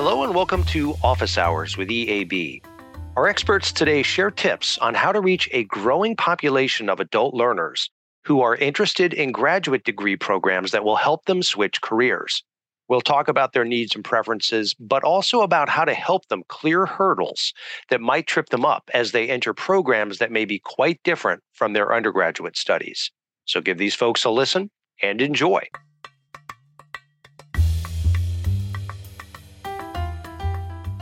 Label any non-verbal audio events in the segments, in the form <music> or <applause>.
Hello and welcome to Office Hours with EAB. Our experts today share tips on how to reach a growing population of adult learners who are interested in graduate degree programs that will help them switch careers. We'll talk about their needs and preferences, but also about how to help them clear hurdles that might trip them up as they enter programs that may be quite different from their undergraduate studies. So give these folks a listen and enjoy.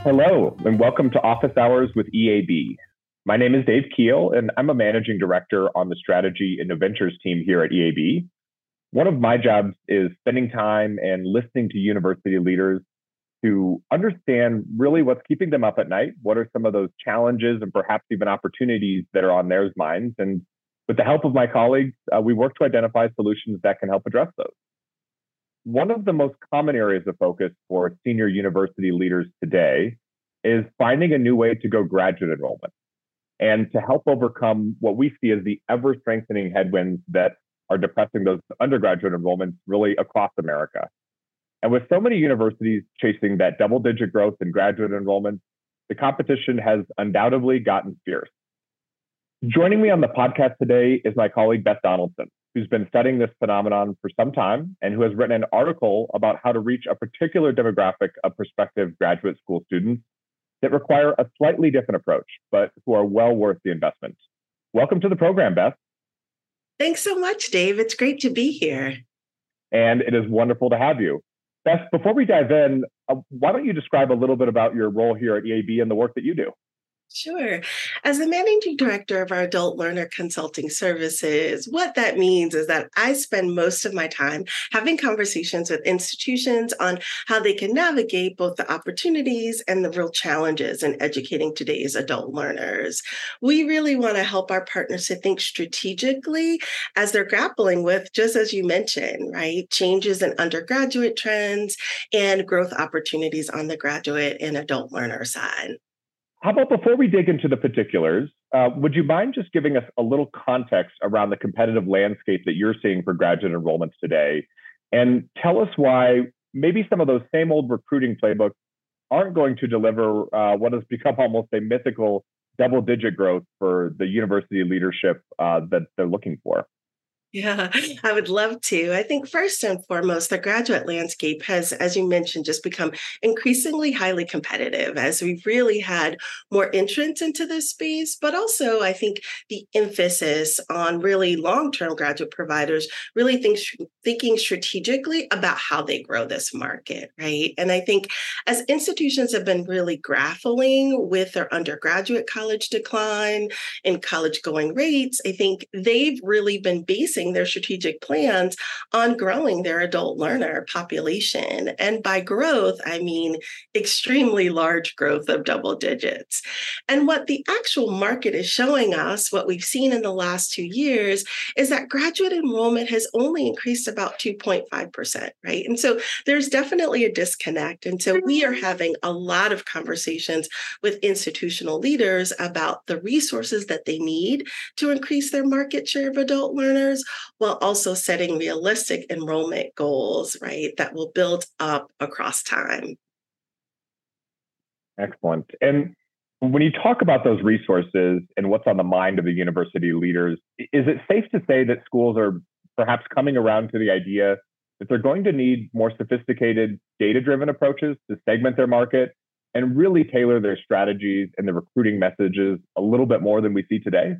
Hello, and welcome to Office Hours with EAB. My name is Dave Kuehl, and I'm a managing director on the strategy and ventures team here at EAB. One of my jobs is spending time and listening to university leaders to understand really what's keeping them up at night. What are some of those challenges and perhaps even opportunities that are on their minds? And with the help of my colleagues, uh, we work to identify solutions that can help address those. One of the most common areas of focus for senior university leaders today is finding a new way to go graduate enrollment and to help overcome what we see as the ever strengthening headwinds that are depressing those undergraduate enrollments really across America. And with so many universities chasing that double digit growth in graduate enrollment, the competition has undoubtedly gotten fierce. Joining me on the podcast today is my colleague Beth Donaldson who's been studying this phenomenon for some time and who has written an article about how to reach a particular demographic of prospective graduate school students that require a slightly different approach, but who are well worth the investment. Welcome to the program, Beth. Thanks so much, Dave. It's great to be here. And it is wonderful to have you. Beth, before we dive in, uh, why don't you describe a little bit about your role here at EAB and the work that you do? Sure. As the managing director of our adult learner consulting services, what that means is that I spend most of my time having conversations with institutions on how they can navigate both the opportunities and the real challenges in educating today's adult learners. We really want to help our partners to think strategically as they're grappling with, just as you mentioned, right, changes in undergraduate trends and growth opportunities on the graduate and adult learner side. How about before we dig into the particulars, uh, would you mind just giving us a little context around the competitive landscape that you're seeing for graduate enrollments today? And tell us why maybe some of those same old recruiting playbooks aren't going to deliver uh, what has become almost a mythical double digit growth for the university leadership uh, that they're looking for. Yeah, I would love to. I think first and foremost, the graduate landscape has, as you mentioned, just become increasingly highly competitive as we've really had more entrance into this space. But also, I think the emphasis on really long term graduate providers really think, thinking strategically about how they grow this market, right? And I think as institutions have been really grappling with their undergraduate college decline and college going rates, I think they've really been basing their strategic plans on growing their adult learner population. And by growth, I mean extremely large growth of double digits. And what the actual market is showing us, what we've seen in the last two years, is that graduate enrollment has only increased about 2.5%, right? And so there's definitely a disconnect. And so we are mm-hmm. having a lot of conversations with institutional leaders about the resources that they need to increase their market share of adult learners while also setting realistic enrollment goals, right, that will build up across time. Excellent. And when you talk about those resources and what's on the mind of the university leaders, is it safe to say that schools are perhaps coming around to the idea that they're going to need more sophisticated data driven approaches to segment their market and really tailor their strategies and the recruiting messages a little bit more than we see today?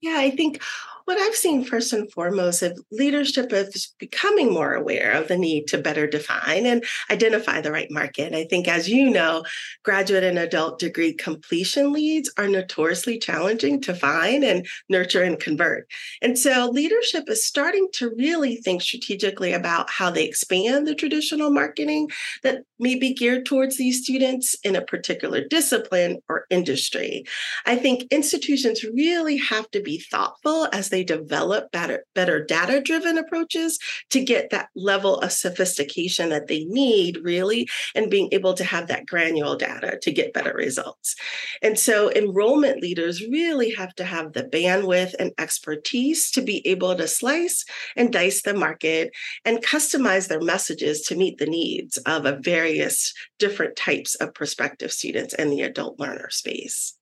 Yeah, I think what I've seen first and foremost is leadership is becoming more aware of the need to better define and identify the right market. I think, as you know, graduate and adult degree completion leads are notoriously challenging to find and nurture and convert. And so leadership is starting to really think strategically about how they expand the traditional marketing that may be geared towards these students in a particular discipline or industry. I think institutions really have to be thoughtful as they they develop better, better data driven approaches to get that level of sophistication that they need, really, and being able to have that granular data to get better results. And so, enrollment leaders really have to have the bandwidth and expertise to be able to slice and dice the market and customize their messages to meet the needs of a various different types of prospective students in the adult learner space.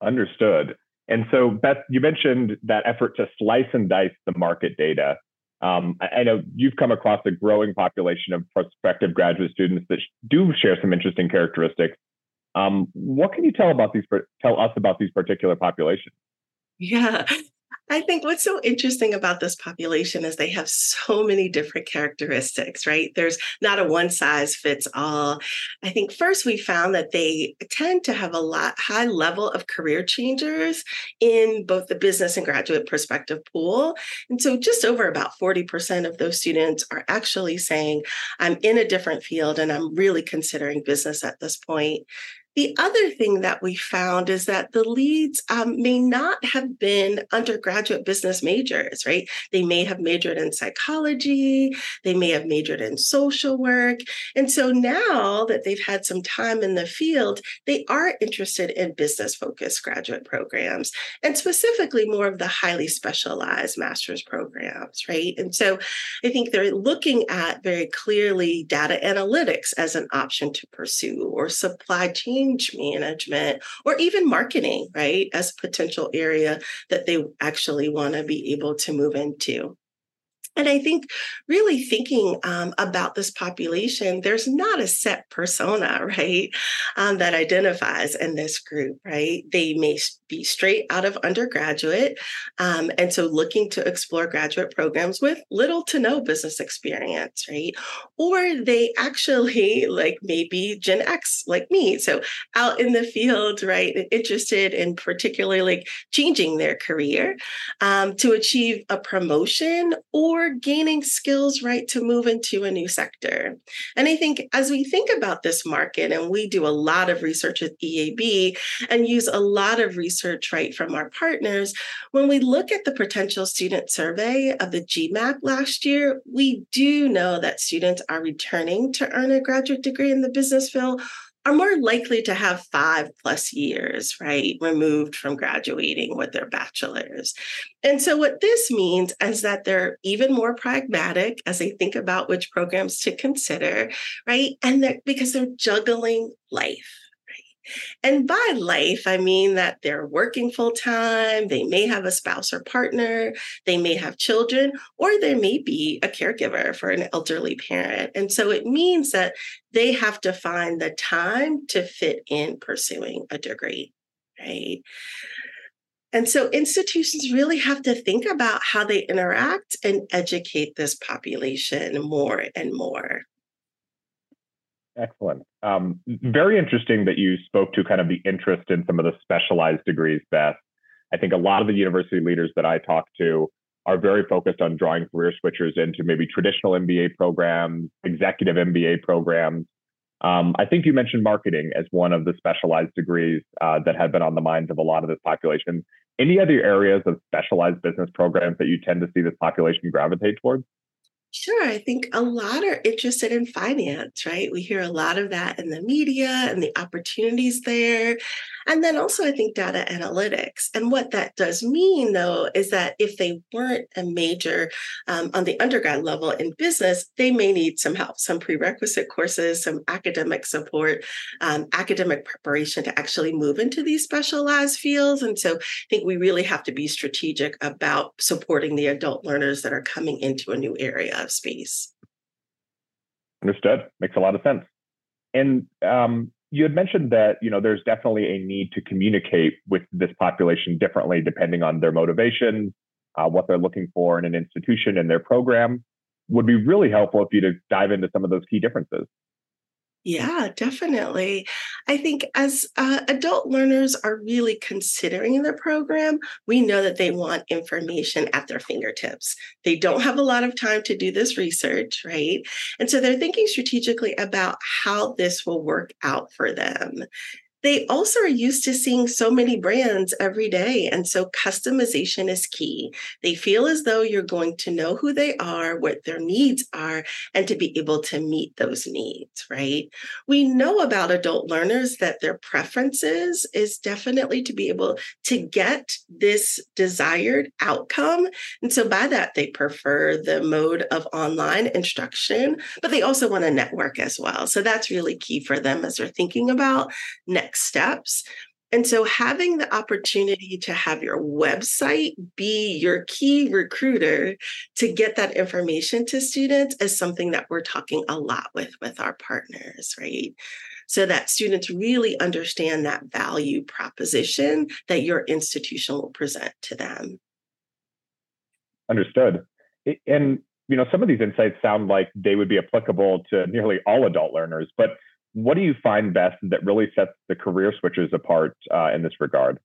Understood. And so, Beth, you mentioned that effort to slice and dice the market data. Um, I, know you've come across a growing population of prospective graduate students that do share some interesting characteristics. Um, what can you tell about these? Tell us about these particular populations. Yeah, I think what's so interesting about this population is they have so many different characteristics, right? There's not a one size fits all. I think first we found that they tend to have a lot high level of career changers in both the business and graduate perspective pool. And so just over about 40% of those students are actually saying, I'm in a different field and I'm really considering business at this point. The other thing that we found is that the leads um, may not have been undergraduate business majors, right? They may have majored in psychology, they may have majored in social work. And so now that they've had some time in the field, they are interested in business focused graduate programs and specifically more of the highly specialized master's programs, right? And so I think they're looking at very clearly data analytics as an option to pursue or supply chain change management or even marketing, right, as a potential area that they actually want to be able to move into. And I think really thinking um, about this population, there's not a set persona, <laughs> right, um, that identifies in this group, right? They may be straight out of undergraduate. Um, and so looking to explore graduate programs with little to no business experience, right? Or they <laughs> actually like maybe Gen X like me. So out in the field, right? Interested in particularly like changing their career um, to achieve a promotion or gaining skills, right, to move into a new sector. And I think as we think about this market, and we do a lot of research at EAB and use a lot of research, right, from our partners, when we look at the potential student survey of the GMAC last year, we do know that students are returning to earn a graduate degree in the business field are more likely to have five plus years, right, removed from graduating with their bachelor's. And so, what this means is that they're even more pragmatic as they think about which programs to consider, right? And that because they're juggling life and by life, I mean that they're working full time, they may have a spouse or partner, they may have children, or they may be a caregiver for an elderly parent. And so it means that they have to find the time to fit in pursuing a degree, right? And so institutions really have to think about how they interact and educate this population more and more. Excellent. Um, very interesting that you spoke to kind of the interest in some of the specialized degrees, Beth. I think a lot of the university leaders that I talk to are very focused on drawing career switchers into maybe traditional MBA programs, executive MBA programs. Um, I think you mentioned marketing as one of the specialized degrees uh, that have been on the minds of a lot of this population. Any other areas of specialized business programs that you tend to see this population gravitate towards? Sure. I think a lot are interested in finance, right? We hear a lot of that in the media and the opportunities there. And then also, I think data analytics. And what that does mean, though, is that if they weren't a major um, on the undergrad level in business, they may need some help, some prerequisite courses, some academic support, um, academic preparation to actually move into these specialized fields. And so I think we really have to be strategic about supporting the adult learners that are coming into a new area of space. Understood. Makes a lot of sense. And um, you had mentioned that you know there's definitely a need to communicate with this population differently depending on their motivation, uh, what they're looking for in an institution and their program. Would be really helpful if you to dive into some of those key differences. Yeah, definitely. I think as uh, adult learners are really considering the program, we know that they want information at their fingertips. They don't have a lot of time to do this research, right? And so they're thinking strategically about how this will work out for them. They also are used to seeing so many brands every day. And so customization is key. They feel as though you're going to know who they are, what their needs are, and to be able to meet those needs, right? We know about adult learners that their preferences is definitely to be able to get this desired outcome. And so by that, they prefer the mode of online instruction, but they also want to network as well. So that's really key for them as they're thinking about next next steps. And so, having the opportunity to have your website be your key recruiter to get that information to students is something that we're talking a lot with with our partners, right? So that students really understand that value proposition that your institution will present to them. Understood. And you know, some of these insights sound like they would be applicable to nearly all adult learners, but what do you find best that really sets the career switchers apart uh, in this regard?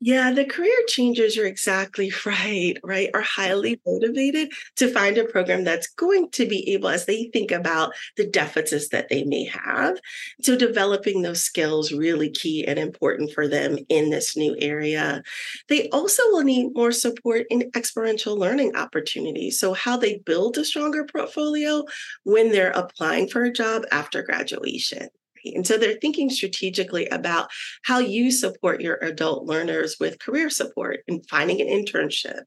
Yeah, the career changers are exactly <laughs> right, right? Are mm-hmm. highly motivated to find a program that's going to be able, as they think about the deficits that they may have. So, developing those skills really key and important for them in this new area. They also will need more support in experiential learning opportunities. So, how they build a stronger portfolio when they're applying for a job after graduation. And so they're thinking strategically about how you support your adult learners with career support and finding an internship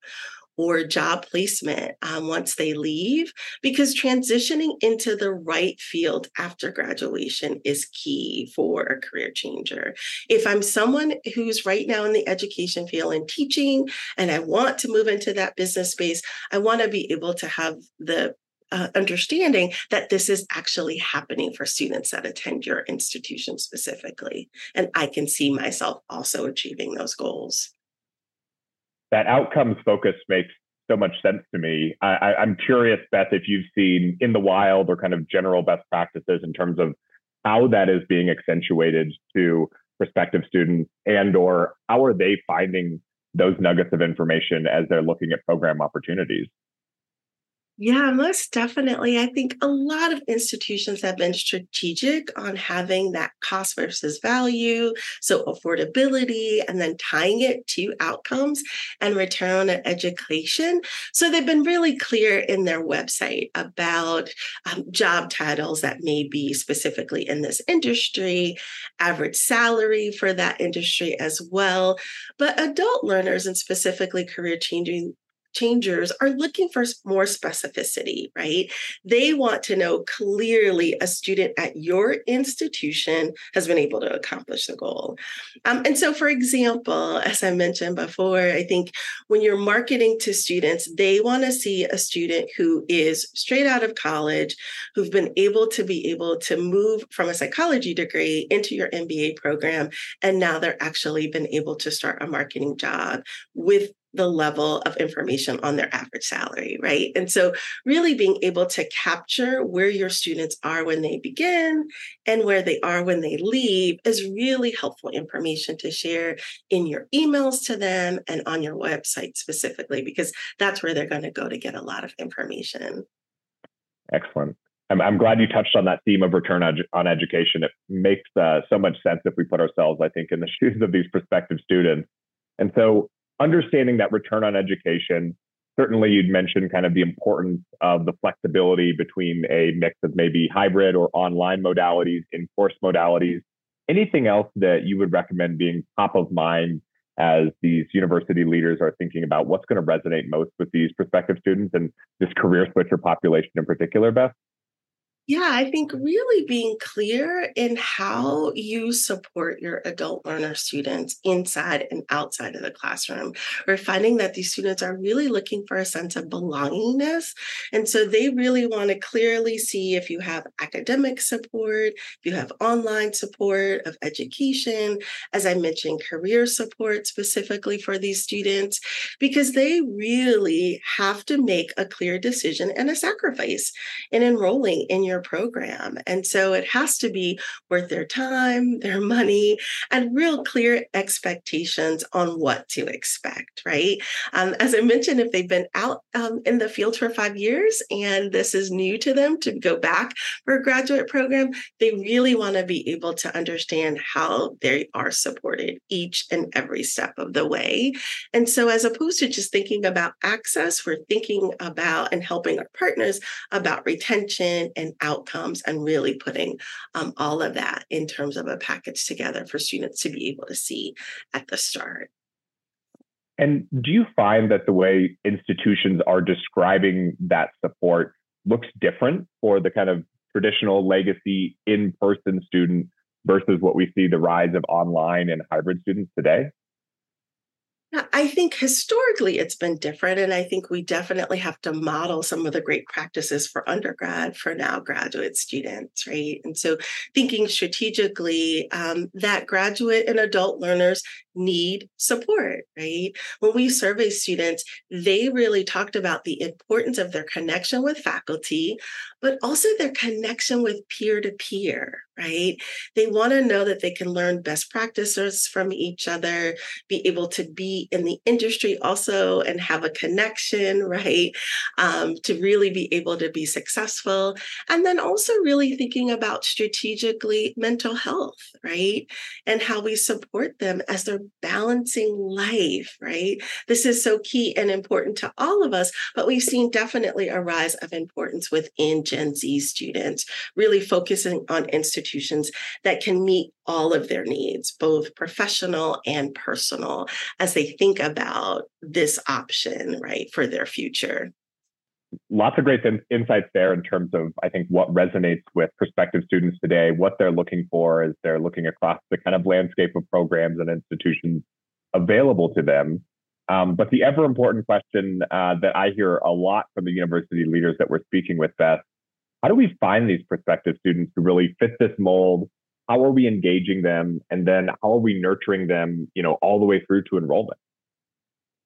or job placement um, once they leave, because transitioning into the right field after graduation is key for a career changer. If I'm someone who's right now in the education field and teaching, and I want to move into that business space, I want to be able to have the uh, understanding that this is actually happening for students that attend your institution specifically. And I can see myself also achieving those goals. That outcomes focus makes so much sense to me. I, I'm curious, Beth, if you've seen in the wild or kind of general best practices in terms of how that is being accentuated to prospective students and or how are they finding those nuggets of information as they're looking at program opportunities yeah, most definitely. I think a lot of institutions have been strategic on having that cost versus value, so affordability, and then tying it to outcomes and return on education. So they've been really clear in their website about um, job titles that may be specifically in this industry, average salary for that industry as well. But adult learners and specifically career changing changers are looking for more specificity, right? They want to know clearly a student at your institution has been able to accomplish the goal. Um, and so, for example, as I mentioned before, I think when you're marketing to students, they want to see a student who is straight out of college, who've been able to be able to move from a psychology degree into your MBA program. And now they're actually been able to start a marketing job with the level of information on their average salary, right? And so, really being able to capture where your students are when they begin and where they are when they leave is really helpful information to share in your emails to them and on your website specifically, because that's where they're going to go to get a lot of information. Excellent. I'm, I'm glad you touched on that theme of return on education. It makes uh, so much sense if we put ourselves, I think, in the <laughs> shoes of these prospective students. And so, understanding that return on education, certainly you'd mentioned kind of the importance of the flexibility between a mix of maybe hybrid or online modalities, in-course modalities. Anything else that you would recommend being top of mind as these university leaders are thinking about what's going to resonate most with these prospective students and this career switcher population in particular, Beth? Yeah, I think really being clear in how you support your adult learner students inside and outside of the classroom. We're finding that these students are really looking for a sense of belongingness. And so they really want to clearly see if you have academic support, if you have online support of education, as I mentioned, career support specifically for these students, because they really have to make a clear decision and a sacrifice in enrolling in your their program. And so it has to be worth their time, their money, and real clear expectations on what to expect, right? Um, as I mentioned, if they've been out um, in the field for five years and this is new to them to go back for a graduate program, they really want to be able to understand how they are supported each and every step of the way. And so, as opposed to just thinking about access, we're thinking about and helping our partners about retention and outcomes and really putting um, all of that in terms of a package together for students to be able to see at the start. And do you find that the way institutions are describing that support looks different for the kind of traditional legacy in person student versus what we see the rise of online and hybrid students today? I think historically it's been different. And I think we definitely have to model some of the great practices for undergrad, for now graduate students, right? And so thinking strategically um, that graduate and adult learners need support, right? When we survey students, they really talked about the importance of their connection with faculty, but also their connection with peer to peer, right? They want to know that they can learn best practices from each other, be able to be in the industry also and have a connection, right? Um, to really be able to be successful. And then also really thinking about strategically mental health, right? And how we support them as they're balancing life, right? This is so key and important to all of us, but we've seen definitely a rise of importance within Gen Z students, really focusing on institutions that can meet all of their needs, both professional and personal, as they think about this option, right, for their future lots of great in- insights there in terms of i think what resonates with prospective students today what they're looking for as they're looking across the kind of landscape of programs and institutions available to them. Um, but the ever important question uh, that i hear a lot from the university leaders that we're speaking with beth how do we find these prospective students who really fit this mold? How are we engaging them? And then how are we nurturing them you know all the way through to enrollment?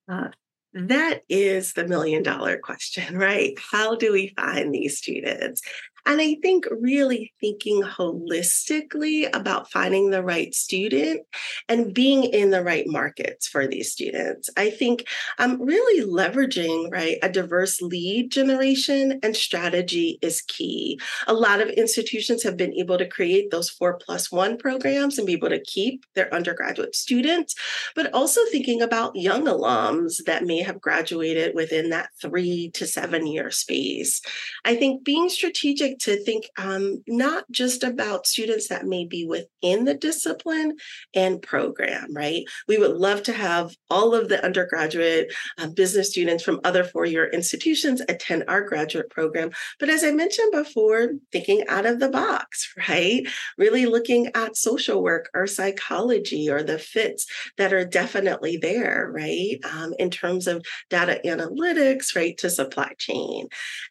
Uh, that is the million dollar question, right? How do we find these students? And I think really thinking holistically about finding the right student and being in the right markets for these students. I think um, really leveraging right a diverse lead generation and strategy is key. A lot of institutions have been able to create those four plus one programs and be able to keep their undergraduate students, but also thinking about young alums that may have graduated within that three to seven year space. I think being strategic to think um, not just about students that may be within the discipline and program, right? We would love to have all of the undergraduate uh, business students from other four year institutions attend our graduate program. But as I mentioned before, thinking out of the box, <laughs> right? Really looking at social work or psychology or the fits that are definitely there, right? Um, in terms of data analytics, right, to supply chain.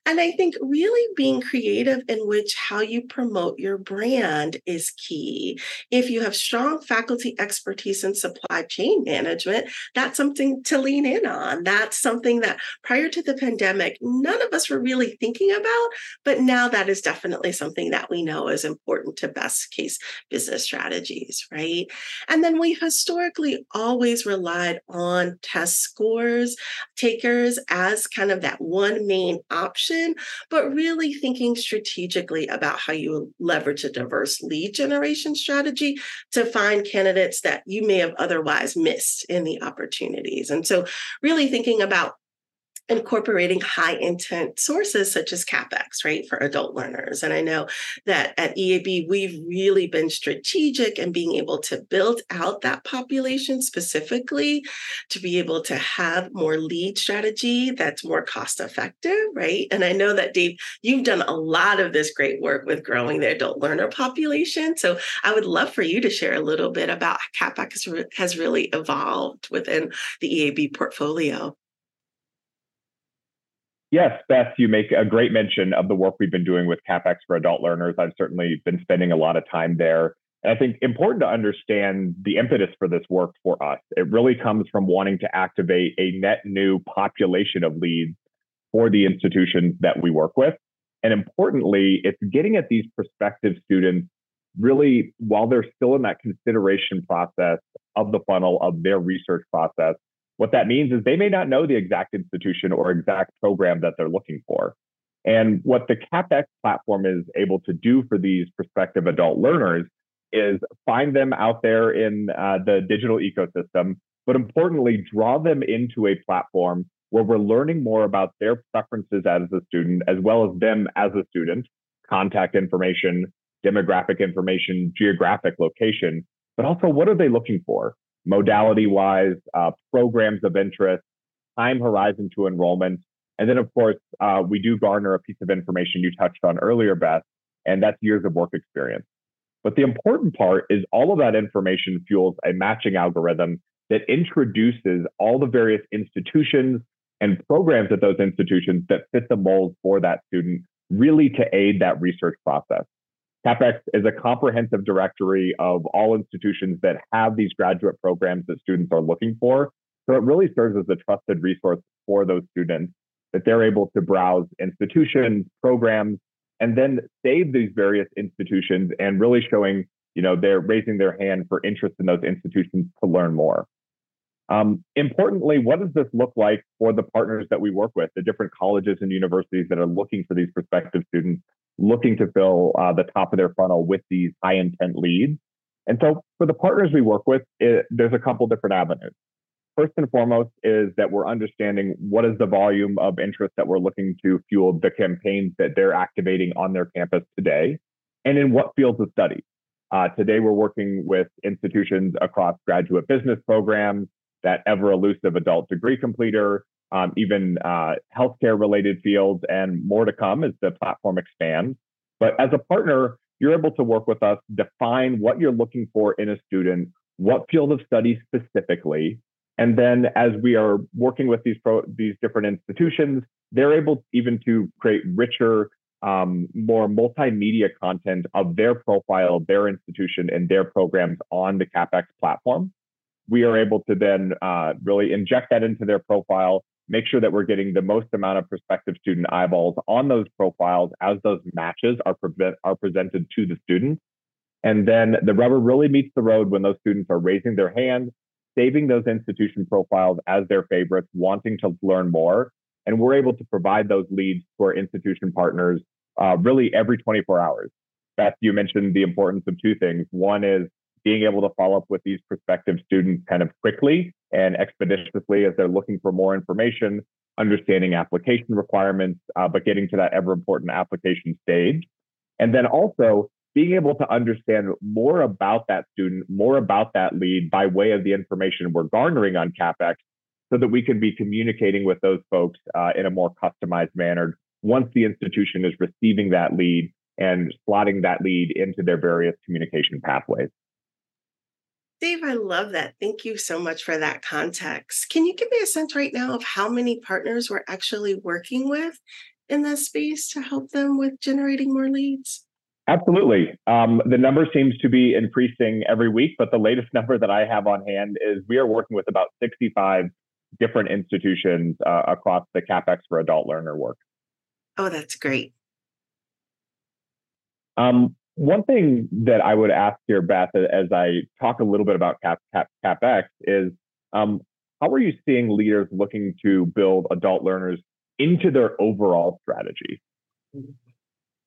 And I think really being creative in which how you promote your brand is key. If you have strong faculty expertise in supply chain management, that's something to lean in on. That's something that prior to the pandemic, none of us were really thinking about, but now that is definitely something that we know is important to best case business strategies, right? And then we've historically always relied on test scores takers as kind of that one main option, but really thinking strategically strategically about how you leverage a diverse lead generation strategy to find candidates that you may have otherwise missed in the opportunities. And so, really thinking about incorporating high intent sources such as Cappex, right, for adult learners. And I know that at EAB, we've really been strategic in being able to build out that population specifically to be able to have more lead strategy that's more cost effective, right? And I know that, Dave, you've done a lot of this great work with growing the adult learner population. So I would love for you to share a little bit about how Cappex has really evolved within the EAB portfolio. Yes, Beth, you make a great mention of the work we've been doing with Cappex for adult learners. I've certainly been spending a lot of time there. And I think important to understand the impetus for this work for us. It really comes from wanting to activate a net new population of leads for the institutions that we work with. And importantly, it's getting at these prospective students really while they're still in that consideration process of the funnel of their research process. What that means is they may not know the exact institution or exact program that they're looking for. And what the Cappex platform is able to do for these prospective adult learners is find them out there in uh, the digital ecosystem, but importantly, draw them into a platform where we're learning more about their preferences as a student, as well as them as a student, contact information, demographic information, geographic location, but also what are they looking for, modality wise, uh, programs of interest, time horizon to enrollment. And then, of course, uh, we do garner a piece of information you touched on earlier, Beth, and that's years of work experience. But the important part is all of that information fuels a matching algorithm that introduces all the various institutions and programs at those institutions that fit the mold for that student, really to aid that research process. Cappex is a comprehensive directory of all institutions that have these graduate programs that students are looking for. So it really serves as a trusted resource for those students that they're able to browse institutions, programs, and then save these various institutions and really showing, you know, they're raising their hand for interest in those institutions to learn more. Um, importantly, what does this look like for the partners that we work with, the different colleges and universities that are looking for these prospective students, looking to fill uh, the top of their funnel with these high intent leads? And so for the partners we work with, it, there's a couple different avenues. First and foremost is that we're understanding what is the volume of interest that we're looking to fuel the campaigns that they're activating on their campus today, and in what fields of study. Uh, today, we're working with institutions across graduate business programs, that ever elusive adult degree completer, um, even uh, healthcare related fields, and more to come as the platform expands. But as a partner, you're able to work with us, define what you're looking for in a student, what field of study specifically. And then as we are working with these, pro- these different institutions, they're able even to create richer, um, more multimedia content of their profile, their institution, and their programs on the Cappex platform we are able to then uh, really inject that into their profile, make sure that we're getting the most amount of prospective student eyeballs on those profiles as those matches are, pre- are presented to the students. And then the rubber really meets the road when those students are raising their hand, saving those institution profiles as their favorites, wanting to learn more. And we're able to provide those leads to our institution partners uh, really every 24 hours. Beth, you mentioned the importance of two things. One is being able to follow up with these prospective students kind of quickly and expeditiously as they're looking for more information, understanding application requirements, uh, but getting to that ever important application stage. And then also being able to understand more about that student, more about that lead by way of the information we're garnering on Cappex so that we can be communicating with those folks uh, in a more customized manner once the institution is receiving that lead and slotting that lead into their various communication pathways. Dave, I love that. Thank you so much for that context. Can you give me a sense right now of how many partners we're actually working with in this space to help them with generating more leads? Absolutely. Um, the number seems to be increasing every week, but the latest <laughs> number that I have on hand is we are working with about 65 different institutions uh, across the Cappex for Adult Learner work. Oh, that's great. Um, one thing that I would ask here, Beth, as I talk a little bit about Cap, Cap, Cappex is um, how are you seeing leaders looking to build adult learners into their overall strategy?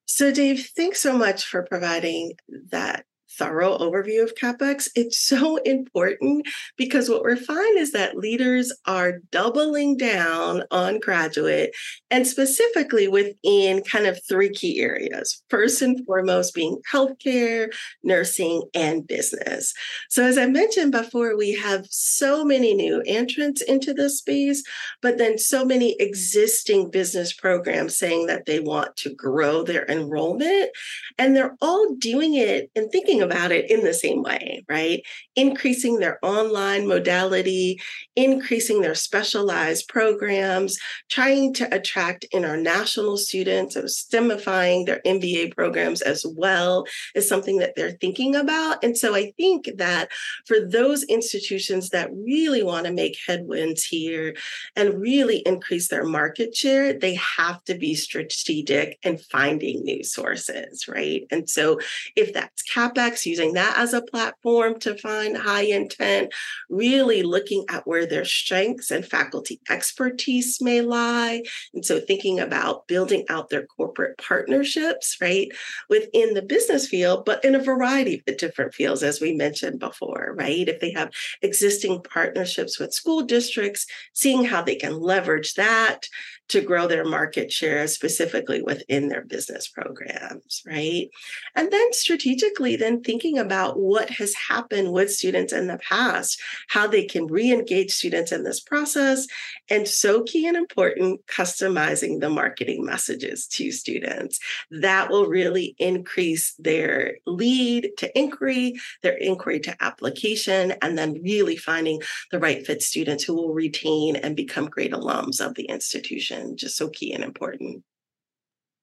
So, Dave, thanks so much for providing that thorough overview of Cappex, It's so <laughs> important because what we're finding is that leaders are doubling down on graduate and specifically within kind of three key areas. First and foremost, being healthcare, nursing, and business. So, as I mentioned before, we have so many new entrants into this space, but then so many existing business programs saying that they want to grow their enrollment. And they're all doing it and thinking thinking about it in the same way, right? Increasing their online modality, increasing their specialized programs, trying to attract international students, so STEMifying their MBA programs as well is something that they're thinking about. And so I think that for those institutions that really want to make headwinds here and really increase their market share, they have to be strategic in finding new sources, right? And so if that's Cappex, using that as a platform to find high intent, really looking at where their strengths and faculty expertise may lie. And so thinking about building out their corporate partnerships, right, within the business field, but in a variety of the different fields, as we mentioned before, right? If they have existing partnerships with school districts, seeing how they can leverage that to grow their market share specifically within their business programs, right? And then strategically, then thinking about what has happened with students in the past, how they can re engage students in this process, and so key and important, customizing the marketing messages to students. That will really increase their lead to inquiry, their inquiry to application, and then really finding the right fit students who will retain and become great alums of the institution just so key and important.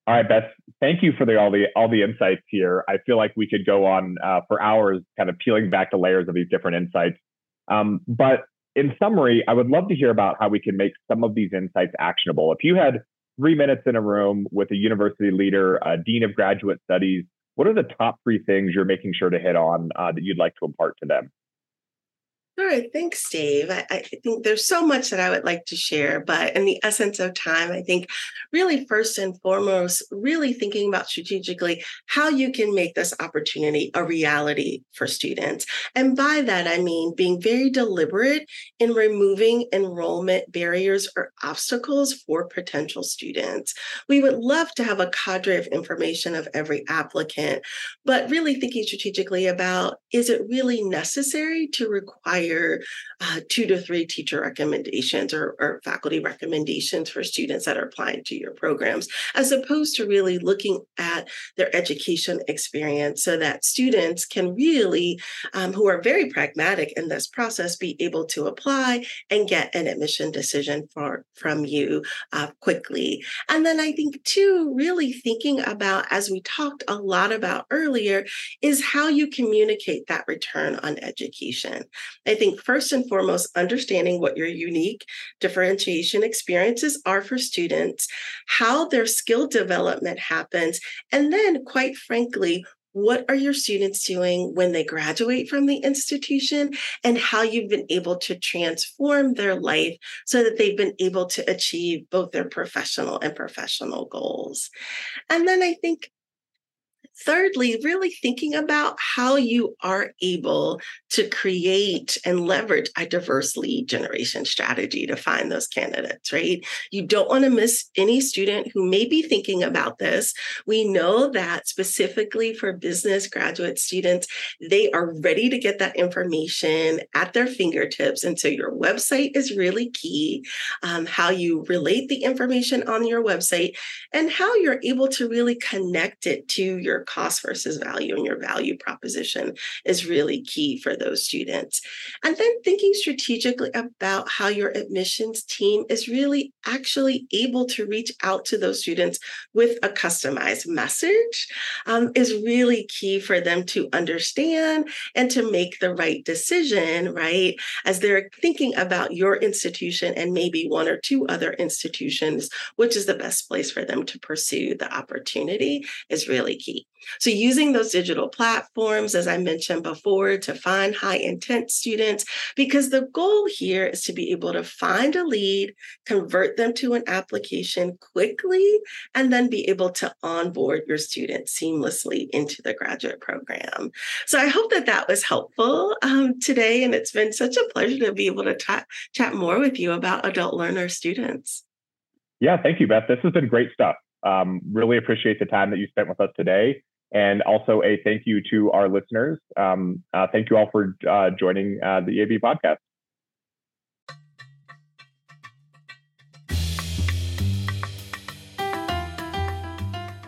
All right, Beth. Thank you for the, all the all the insights here. I feel like we could go on uh, for hours, kind of peeling back the layers of these different insights. Um, but in summary, I would love to hear about how we can make some of these insights actionable. If you had three minutes in a room with a university leader, a dean of graduate studies, what are the top three things you're making sure to hit on uh, that you'd like to impart to them? All right, thanks, Dave. I, I, think there's so much that I would like to share, but in the essence of time, I think really first and foremost, really thinking about strategically how you can make this opportunity a reality for students. And by that, I mean being very deliberate in removing enrollment barriers or obstacles for potential students. We would love to have a cadre of information of every applicant, but really thinking strategically about is it really necessary to require require uh, two to three teacher recommendations or, or faculty recommendations for students that are applying to your programs, as opposed to really looking at their education experience so that students can really, um, who are very pragmatic in this process, be able to apply and get an admission decision for, from you uh, quickly. And then I think, too, really thinking about, as we talked a lot about earlier, is how you communicate that return on education. I think first and foremost, understanding what your unique differentiation experiences are for students, how their skill development happens, and then, quite frankly, what are your students doing when they graduate from the institution and how you've been able to transform their life so that they've been able to achieve both their professional and professional goals. And then I think thirdly, really thinking about how you are able to create and leverage a diverse lead generation strategy to find those candidates, right? You don't want to miss any student who may be thinking about this. We know that specifically for business graduate students, they are ready to get that information at their fingertips. And so your website is really key. Um, how you relate the information on your website and how you're able to really connect it to your cost versus value and your value proposition is really key for those students. And then thinking strategically about how your admissions team is really actually able to reach out to those students with a customized message um, is really key for them to understand and to make the right decision, right? As they're thinking about your institution and maybe one or two other institutions, which is the best place for them to pursue the opportunity is really key. So, using those digital platforms, as I mentioned before, to find high intent students, because the goal here is to be able to find a lead, convert them to an application quickly, and then be able to onboard your students seamlessly into the graduate program. So, I hope that that was helpful um, today. And it's been such a pleasure to be able to ta- chat more with you about adult learner students. Yeah, thank you, Beth. This has been great stuff. Um, really appreciate the time that you spent with us today. And also a thank you to our listeners. Um, uh, thank you all for uh, joining uh, the EAB podcast.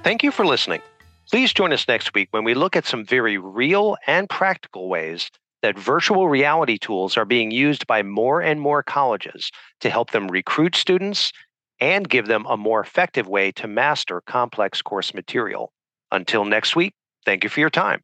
Thank you for listening. Please join us next week when we look at some very real and practical ways that virtual reality tools are being used by more and more colleges to help them recruit students and give them a more effective way to master complex course material. Until next week, thank you for your time.